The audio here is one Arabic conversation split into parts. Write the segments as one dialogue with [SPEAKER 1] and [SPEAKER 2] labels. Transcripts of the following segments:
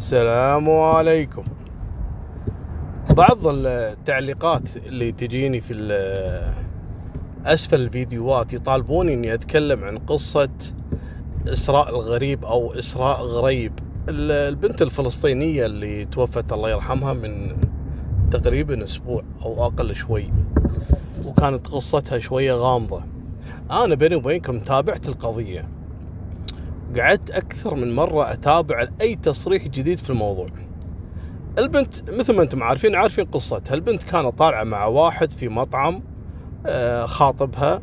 [SPEAKER 1] السلام عليكم. بعض التعليقات اللي تجيني في أسفل الفيديوهات يطالبوني إني أتكلم عن قصة إسراء الغريب أو إسراء غريب. ال- البنت الفلسطينية اللي توفت الله يرحمها من تقريبا أسبوع أو أقل شوي وكانت قصتها شوية غامضة. أنا بيني وبينكم تابعت القضية. قعدت أكثر من مرة أتابع أي تصريح جديد في الموضوع البنت مثل ما أنتم عارفين عارفين قصتها البنت كانت طالعة مع واحد في مطعم آه، خاطبها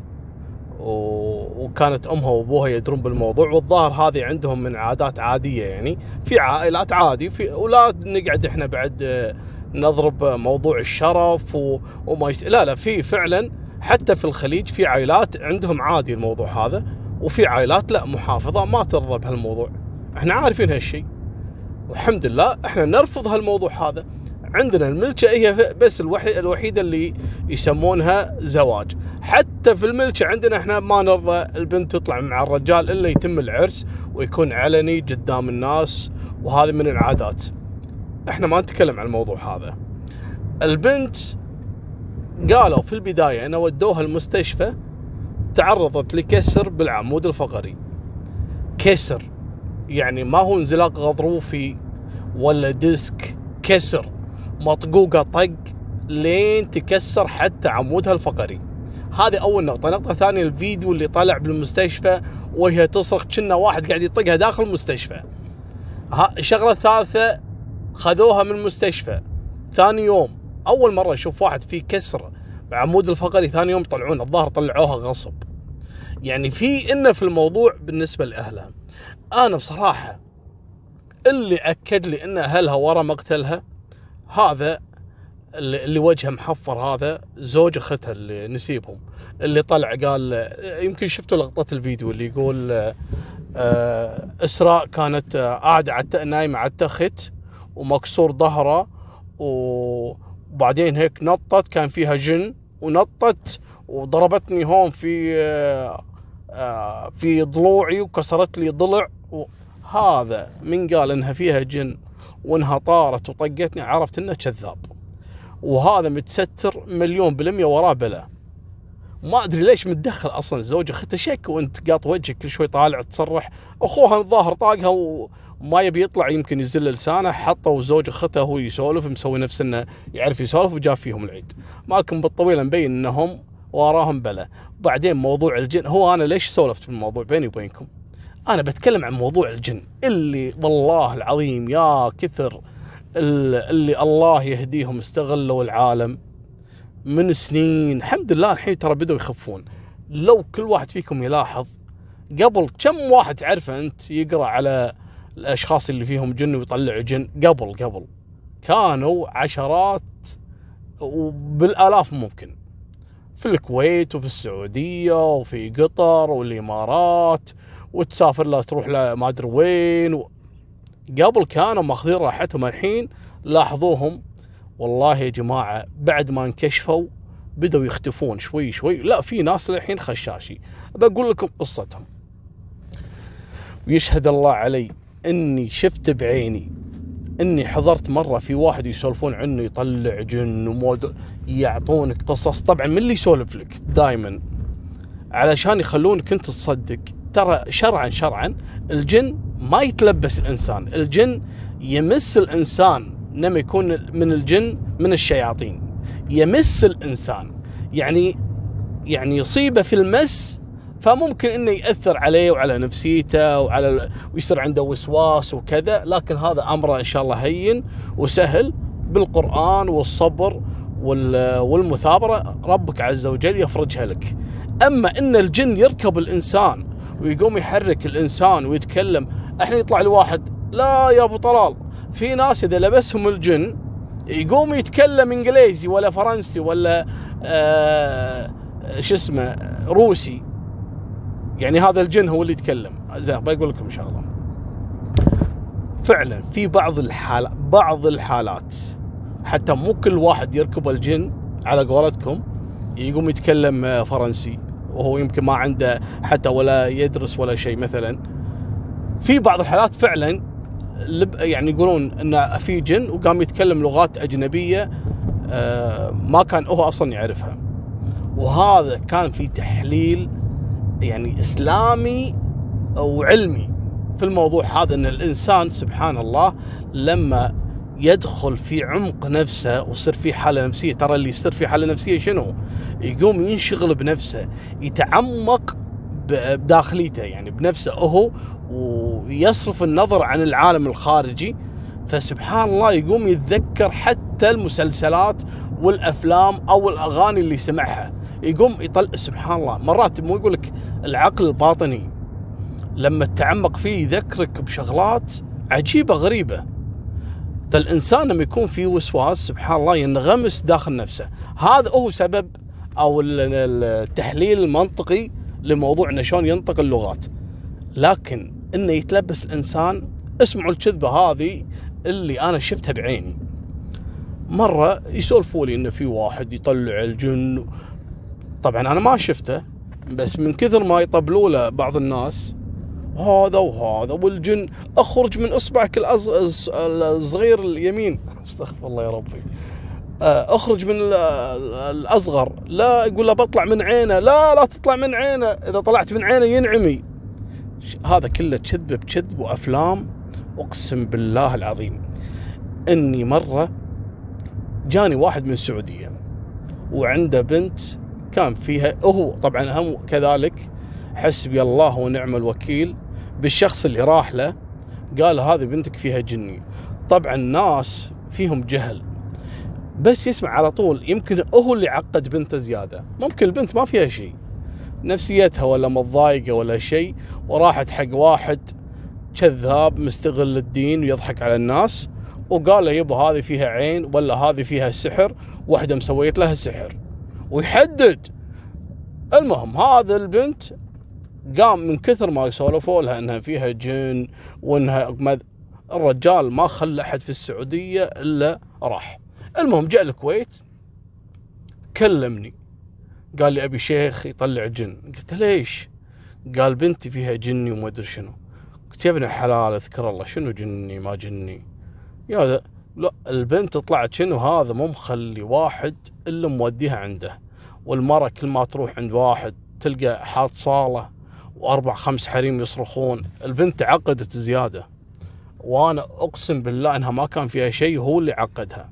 [SPEAKER 1] وكانت أمها وأبوها يدرون بالموضوع والظاهر هذه عندهم من عادات عادية يعني في عائلات عادي في ولا نقعد إحنا بعد آه، نضرب موضوع الشرف. وما. لا لا في فعلا حتى في الخليج في عائلات عندهم عادي الموضوع هذا وفي عائلات لا محافظة ما ترضى بهالموضوع. إحنا عارفين هالشيء والحمد لله إحنا نرفض هالموضوع هذا. عندنا الملكة هي بس الوحي الوحيدة اللي يسمونها زواج. حتى في الملكة عندنا إحنا ما نرضى البنت تطلع مع الرجال إلا يتم العرس ويكون علني قدام الناس وهذه من العادات. إحنا ما نتكلم عن الموضوع هذا. البنت قالوا في البداية ان ودوها المستشفى تعرضت لكسر بالعمود الفقري. كسر يعني ما هو انزلاق غضروفي ولا ديسك كسر مطقوقة طق لين تكسر حتى عمودها الفقري. هذه أول نقطة. النقطة الثانية الفيديو اللي طلع بالمستشفى وهي تصرخ كنا واحد قاعد يطقها داخل المستشفى. الشغلة الثالثة خذوها من المستشفى. ثاني يوم أول مرة أشوف واحد فيه كسر بعمود الفقري ثاني يوم طلعونه الظاهر طلعوها غصب. يعني في إنه في الموضوع بالنسبة لأهلها. أنا بصراحة اللي أكد لي إن أهلها ورا مقتلها هذا اللي وجهه محفر هذا زوج أختها اللي نسيبهم. اللي طلع قال يمكن شفتوا لقطة الفيديو اللي يقول آه، إسراء كانت آه، الت- نايمة على التخت ومكسور ظهره وبعدين هيك نطت كان فيها جن ونطت وضربتني هون في آه، في ضلوعي وكسرت لي ضلع. هذا من قال إنها فيها جن وإنها طارت وطقتني عرفت إنه كذاب. وهذا متستر مليون بالمية وراه بلا. ما أدري ليش متدخل أصلا زوج اخته شك وأنت قاط وجهك كل شوي طالع تصرح. أخوها الظاهر طاقها وما يبي يطلع يمكن يزل لسانه حطوا زوج اخته هو يسولف مسوي نفس إنه يعرف يسولف وجاب فيهم العيد. مالكم بالطويله مبين إنهم وراهم بلا. بعدين موضوع الجن. هو أنا ليش سولفت في الموضوع بيني وبينكم؟ أنا بتكلم عن موضوع الجن. اللي والله العظيم يا كثر ال- اللي الله يهديهم استغلوا العالم من سنين. الحمد لله الحين ترى بدوا يخفون. لو كل واحد فيكم يلاحظ قبل كم واحد تعرفه أنت يقرأ على الأشخاص اللي فيهم جن ويطلعوا جن؟ قبل قبل. كانوا عشرات وبالآلاف ممكن. في الكويت وفي السعودية وفي قطر والإمارات وتسافر لا تروح لا ما أدري وين و... قبل كانوا ماخذين راحتهم الحين لاحظوهم. والله يا جماعة بعد ما انكشفوا بدوا يختفون شوي شوي. لا في ناس الحين خشاشي. بقول لكم قصتهم. ويشهد الله علي إني شفت بعيني إني حضرت مرة في واحد يسولفون عنه يطلع جن ومود يعطونك قصص. طبعا من اللي يسولف لك؟ دائما علشان يخلونك انت تصدق. ترى شرعا شرعا الجن ما يتلبس الإنسان. الجن يمس الإنسان لما يكون من الجن من الشياطين. يمس الإنسان. يعني يعني يصيبه في المس فممكن إنه يأثر عليه وعلى نفسيته وعلى ويصير عنده وسواس وكذا لكن هذا أمره إن شاء الله هين وسهل بالقرآن والصبر وال- والمثابرة ربك عز وجل يفرجها لك. أما إن الجن يركب الإنسان ويقوم يحرك الإنسان ويتكلم إحنا يطلع لي واحد لا يا أبو طلال في ناس إذا لبسهم الجن يقوم يتكلم إنجليزي ولا فرنسي ولا آه شو اسمه روسي يعني هذا الجن هو اللي يتكلم. زين بقول لكم شغله فعلا في بعض الحالات بعض الحالات حتى مو كل واحد يركب الجن على قولتكم يقوم يتكلم آه، فرنسي وهو يمكن ما عنده حتى ولا يدرس ولا شيء مثلا. في بعض الحالات فعلا يعني يقولون إن في جن وقام يتكلم لغات أجنبية آه، ما كان هو أصلا يعرفها. وهذا كان في تحليل يعني إسلامي وعلمي في الموضوع هذا إن الإنسان سبحان الله لما يدخل في عمق نفسه ويصير في حالة نفسية ترى اللي يصير في حالة نفسية شنو؟ يقوم ينشغل بنفسه يتعمق بداخليته يعني بنفسه هو ويصرف النظر عن العالم الخارجي فسبحان الله يقوم يتذكر حتى المسلسلات والأفلام أو الأغاني اللي سمعها يقوم يطلع سبحان الله مرات مو يقول لك العقل الباطني. لما تتعمق فيه يذكرك بشغلات عجيبة غريبة. فالانسان لما يكون في وسواس سبحان الله ينغمس داخل نفسه. هذا هو سبب أو التحليل المنطقي لموضوع إنه شلون ينطق اللغات. لكن إنه يتلبس الإنسان اسمعوا الكذبة هذه اللي أنا شفتها بعيني. مرة يسولفوا لي إنه في واحد يطلع الجن. طبعا أنا ما شفته بس من كثر ما يطبلوا له بعض الناس هذا وهذا والجن أخرج من إصبعك الصغير اليمين. أستغفر الله يا ربي. آه، أخرج من الأصغر. لا يقول له بطلع من عينه. لا لا تطلع من عينه. إذا طلعت من عينه ينعمي. هذا كله كذب بكذب وأفلام. أقسم بالله العظيم. إني مرة جاني واحد من السعودية وعنده بنت كان فيها هو طبعا هم كذلك حسبي الله ونعم الوكيل بالشخص اللي راح له قال هذه بنتك فيها جني. طبعا الناس فيهم جهل. بس يسمع على طول يمكن هو اللي عقد بنته زيادة. ممكن البنت ما فيها شيء. نفسيتها ولا متضايقة ولا شيء وراحت حق واحد كذاب مستغل الدين ويضحك على الناس وقال له يبا هذه فيها عين ولا هذه فيها سحر واحدة مسويت لها سحر. ويحدد. المهم هذا البنت قام من كثر ما يسولفوا لها إنها فيها جن وإنها الرجال ما خلى أحد في السعودية إلا راح. المهم جاء الكويت كلمني. قال لي أبي شيخ يطلع جن. قلت ليش قال بنتي فيها جني وما أدري شنو. قلت يا ابن الحلال أذكر الله شنو جني ما جني؟ يا لا البنت طلعت شنو؟ هذا مو مخلي واحد إلا موديها عنده. والمرة كل ما تروح عند واحد تلقى حاط صالة وأربع خمس حريم يصرخون. البنت عقدت زيادة. وأنا أقسم بالله إنها ما كان فيها شيء هو اللي عقدها.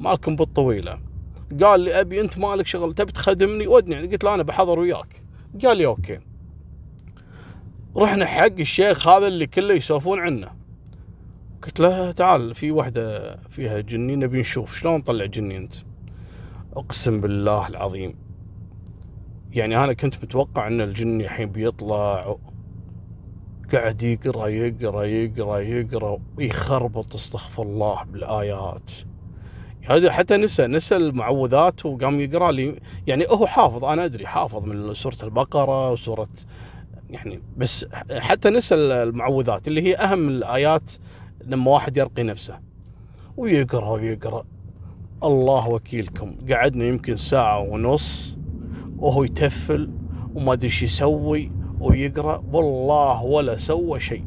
[SPEAKER 1] مالكم بالطويلة. قال لي أبي أنت مالك شغل تبي تخدمني؟ ودني. قلت له أنا بحضر وياك. قال لي أوكي. رحنا حق الشيخ هذا اللي كله يسولفون عنه. قلت له تعال في واحدة فيها جني نبي نشوف. شلون نطلع جني أنت؟ أقسم بالله العظيم. يعني أنا كنت متوقع أن الجني الحين بيطلع قاعد يقرأ يقرأ يقرأ يقرأ ويخربط استغفر الله بالآيات. هذا حتى نسى نسى المعوذات وقام يقرأ لي. يعني هو حافظ أنا أدري حافظ من سورة البقرة وسورة يعني بس حتى نسى المعوذات اللي هي أهم الآيات لما واحد يرقي نفسه ويقرأ ويقرأ. الله وكيلكم. قعدنا يمكن ساعة ونص وهو يتفل وما أدري إيش يسوي ويقرأ. والله ولا سوى شيء.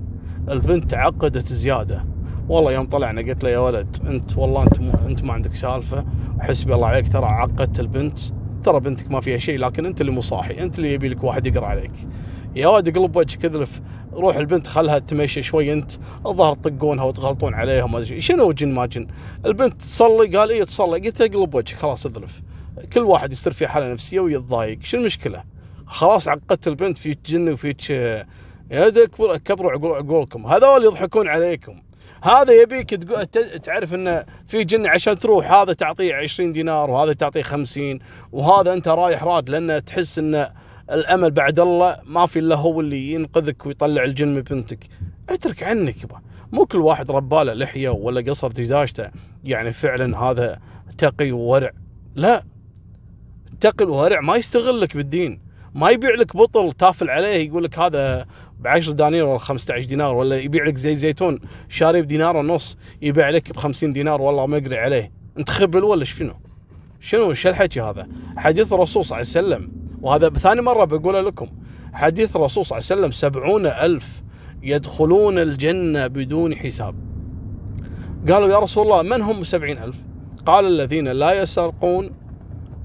[SPEAKER 1] البنت عقدت زيادة. والله يوم طلعنا قلت له يا ولد أنت والله أنت أنت ما عندك سالفة. وحسبي الله عليك ترى عقدت البنت. ترى بنتك ما فيها شيء لكن أنت اللي مصاحي أنت اللي يبي لك واحد يقرأ عليك. يا ولد قلب وجهك اذلف. روح البنت خلها تمشي شوي انت. الظهر تطقونها وتغلطون عليها ما ادري شنو جن ما جن؟ البنت تصلي؟ قال إيه تصلي. قلت له قلب وجهك خلاص اذلف. كل واحد يصير في حالة نفسية ويتضايق. شو المشكلة؟ خلاص عقدت البنت فيك جن وفيك يا كبروا عقولكم. هذول يضحكون عليكم. هذا يبيك تعرف إنه في جن عشان تروح هذا تعطيه 20 دينار وهذا تعطيه 50 وهذا أنت رايح راد لأن تحس ان الأمل بعد الله ما في إلا هو اللي ينقذك ويطلع الجن من بنتك. اترك عنك يبا مو كل واحد رباله لحية ولا قصر دجاجته. يعني فعلا هذا تقي وورع. لا. تقي وورع ما يستغلك بالدين. ما يبيع لك بطل تافل عليه يقول لك هذا ب 10 دنانير ولا 15 دينار ولا يبيع لك زي زيتون. شاري بدينار ونص يبيع لك ب 50 دينار والله ما يقري عليه. انت خبل ولا شنو؟ شنو شو الحكي هذا؟ حديث الرسول صلى الله عليه وسلم. وهذا ثاني مرة بقوله لكم. حديث الرسول صلى الله عليه وسلم سبعون ألف يدخلون الجنة بدون حساب. قالوا يا رسول الله من هم سبعين ألف؟ قال الذين لا يسرقون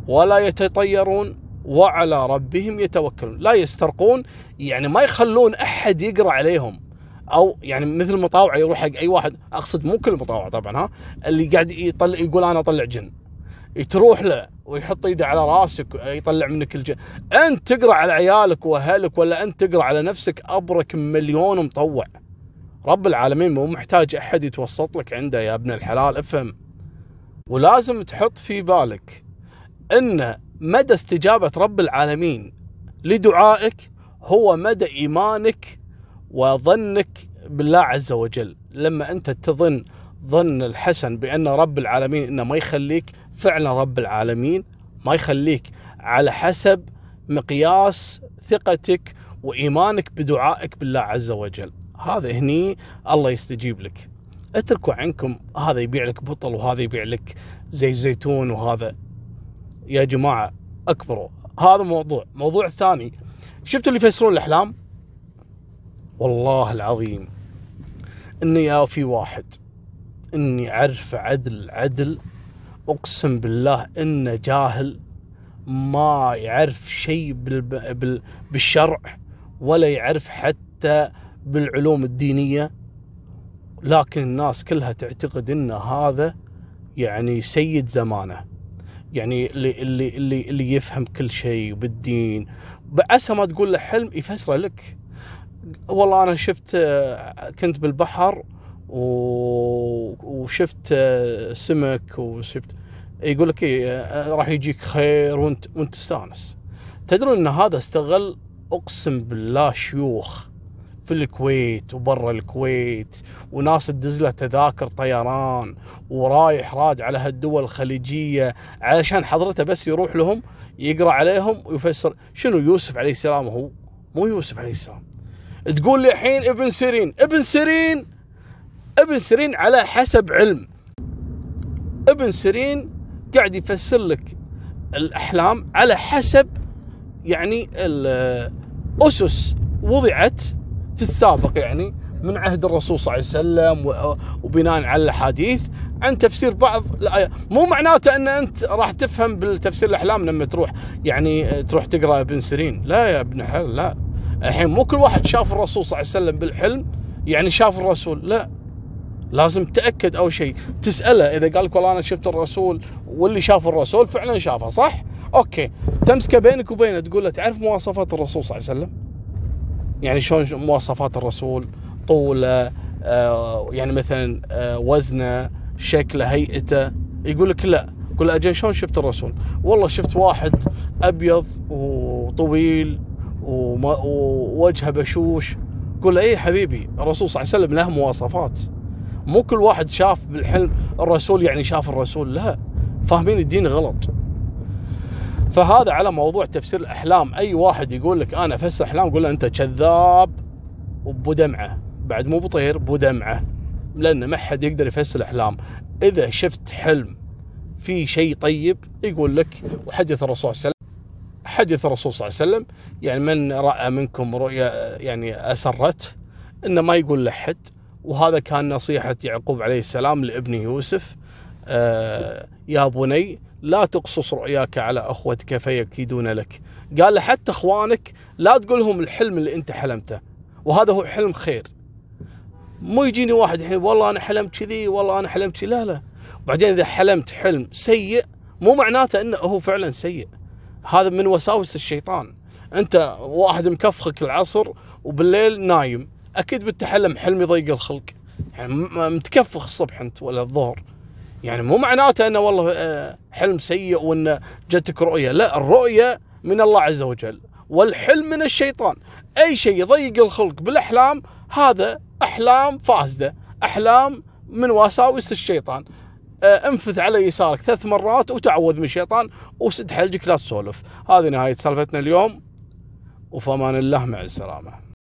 [SPEAKER 1] ولا يتطيرون وعلى ربهم يتوكلون. لا يسترقون يعني ما يخلون أحد يقرأ عليهم. أو يعني مثل مطاوع يروح حق أي واحد. أقصد مو كل مطاوع طبعا ها؟ اللي قاعد يطلع يقول أنا أطلع جن. تروح له ويحط ايده على راسك يطلع منك الجن أنت تقرأ على عيالك وأهلك ولا أنت تقرأ على نفسك؟ أبرك مليون مطوع. رب العالمين مو محتاج أحد يتوسط لك عنده يا ابن الحلال افهم. ولازم تحط في بالك إن مدى استجابة رب العالمين لدعائك هو مدى إيمانك وظنك بالله عز وجل. لما أنت تظن ظن الحسن بأن رب العالمين إنه ما يخليك فعلا رب العالمين ما يخليك على حسب مقياس ثقتك وإيمانك بدعائك بالله عز وجل. هذا هني الله يستجيب لك. اتركوا عنكم هذا يبيع لك بطل وهذا يبيع لك زي زيتون وهذا. يا جماعة اكبروا. هذا موضوع. موضوع ثاني. شفتوا اللي يفسرون الأحلام؟ والله العظيم إني يا في واحد إني أعرف عدل عدل أقسم بالله إنه جاهل ما يعرف شيء بالشرع ولا يعرف حتى بالعلوم الدينية. لكن الناس كلها تعتقد إن هذا يعني سيد زمانه. يعني اللي اللي اللي, اللي يفهم كل شيء بالدين. بعسى ما تقول له حلم يفسره لك. والله أنا شفت كنت بالبحر وشفت سمك وشفت يقول لك إيه راح يجيك خير وانت وانت تستانس. تدرون إن هذا استغل أقسم بالله شيوخ في الكويت وبرا الكويت وناس تدز له تذاكر طيران ورايح راد على هالدول الخليجية علشان حضرته بس يروح لهم يقرأ عليهم ويفسر. شنو يوسف عليه السلام هو؟ مو يوسف عليه السلام. تقول لي الحين ابن سيرين ابن سيرين! ابن سيرين على حسب علم. ابن سيرين قاعد يفسر لك الأحلام على حسب يعني الاسس وضعت في السابق يعني من عهد الرسول صلى الله عليه وسلم وبناء على الأحاديث عن تفسير بعض الآيات. مو معناته أن أنت راح تفهم بالتفسير الأحلام لما تروح يعني تروح تقرأ ابن سيرين. لا يا ابن حل لا. الحين مو كل واحد شاف الرسول صلى الله عليه وسلم بالحلم يعني شاف الرسول لا. لازم تأكد أول شيء تسأله إذا قال لك والله أنا شفت الرسول واللي شاف الرسول فعلا شافه صح؟ أوكي تمسكه بينك وبينه تقول له تعرف مواصفات الرسول صلى الله عليه وسلم؟ يعني شلون مواصفات الرسول؟ طوله آه يعني مثلا آه وزنه شكله هيئته يقول لك لا يقول أجل شلون شفت الرسول؟ والله شفت واحد أبيض وطويل ووجهه بشوش قول له إيه حبيبي الرسول صلى الله عليه وسلم له مواصفات مو كل واحد شاف بالحلم الرسول يعني شاف الرسول لا. فاهمين الدين غلط. فهذا على موضوع تفسير الأحلام. أي واحد يقول لك أنا أفسر أحلام قول له أنت كذاب وبدمعة. بعد مو بطير بدمعة. لأن ما حد يقدر يفسر الأحلام. إذا شفت حلم في شيء طيب يقول لك وحدث الرسول صلى الله عليه وسلم. حديث الرسول صلى الله عليه وسلم يعني من رأى منكم رؤيا يعني أسرت انه ما يقول لحد. وهذا كان نصيحة يعقوب عليه السلام لابنه يوسف. آه يا بني لا تقصص رؤياك على أخوتك فيكيدون لك. قال له حتى أخوانك لا تقول لهم الحلم اللي أنت حلمته. وهذا هو حلم خير. مو يجيني واحد الحين والله أنا حلمت كذي والله أنا حلمت لا لا. وبعدين إذا حلمت حلم سيء مو معناته إنه هو فعلا سيء. هذا من وساوس الشيطان. أنت واحد مكفخك العصر وبالليل نايم. أكيد بتحلم حلم يضيق الخلق. يعني متكفخ الصبح أنت ولا الظهر. يعني مو معناته إنه والله آه، حلم سيء وإنه جتك رؤية. لا الرؤية من الله عز وجل والحلم من الشيطان. أي شيء يضيق الخلق بالأحلام هذا أحلام فاسدة. أحلام من وساوس الشيطان. آه، انفث على يسارك ثلاث مرات وتعوذ من الشيطان وسد حلجك لا تسولف. هذه نهاية سالفتنا اليوم. وفمان الله مع السلامة.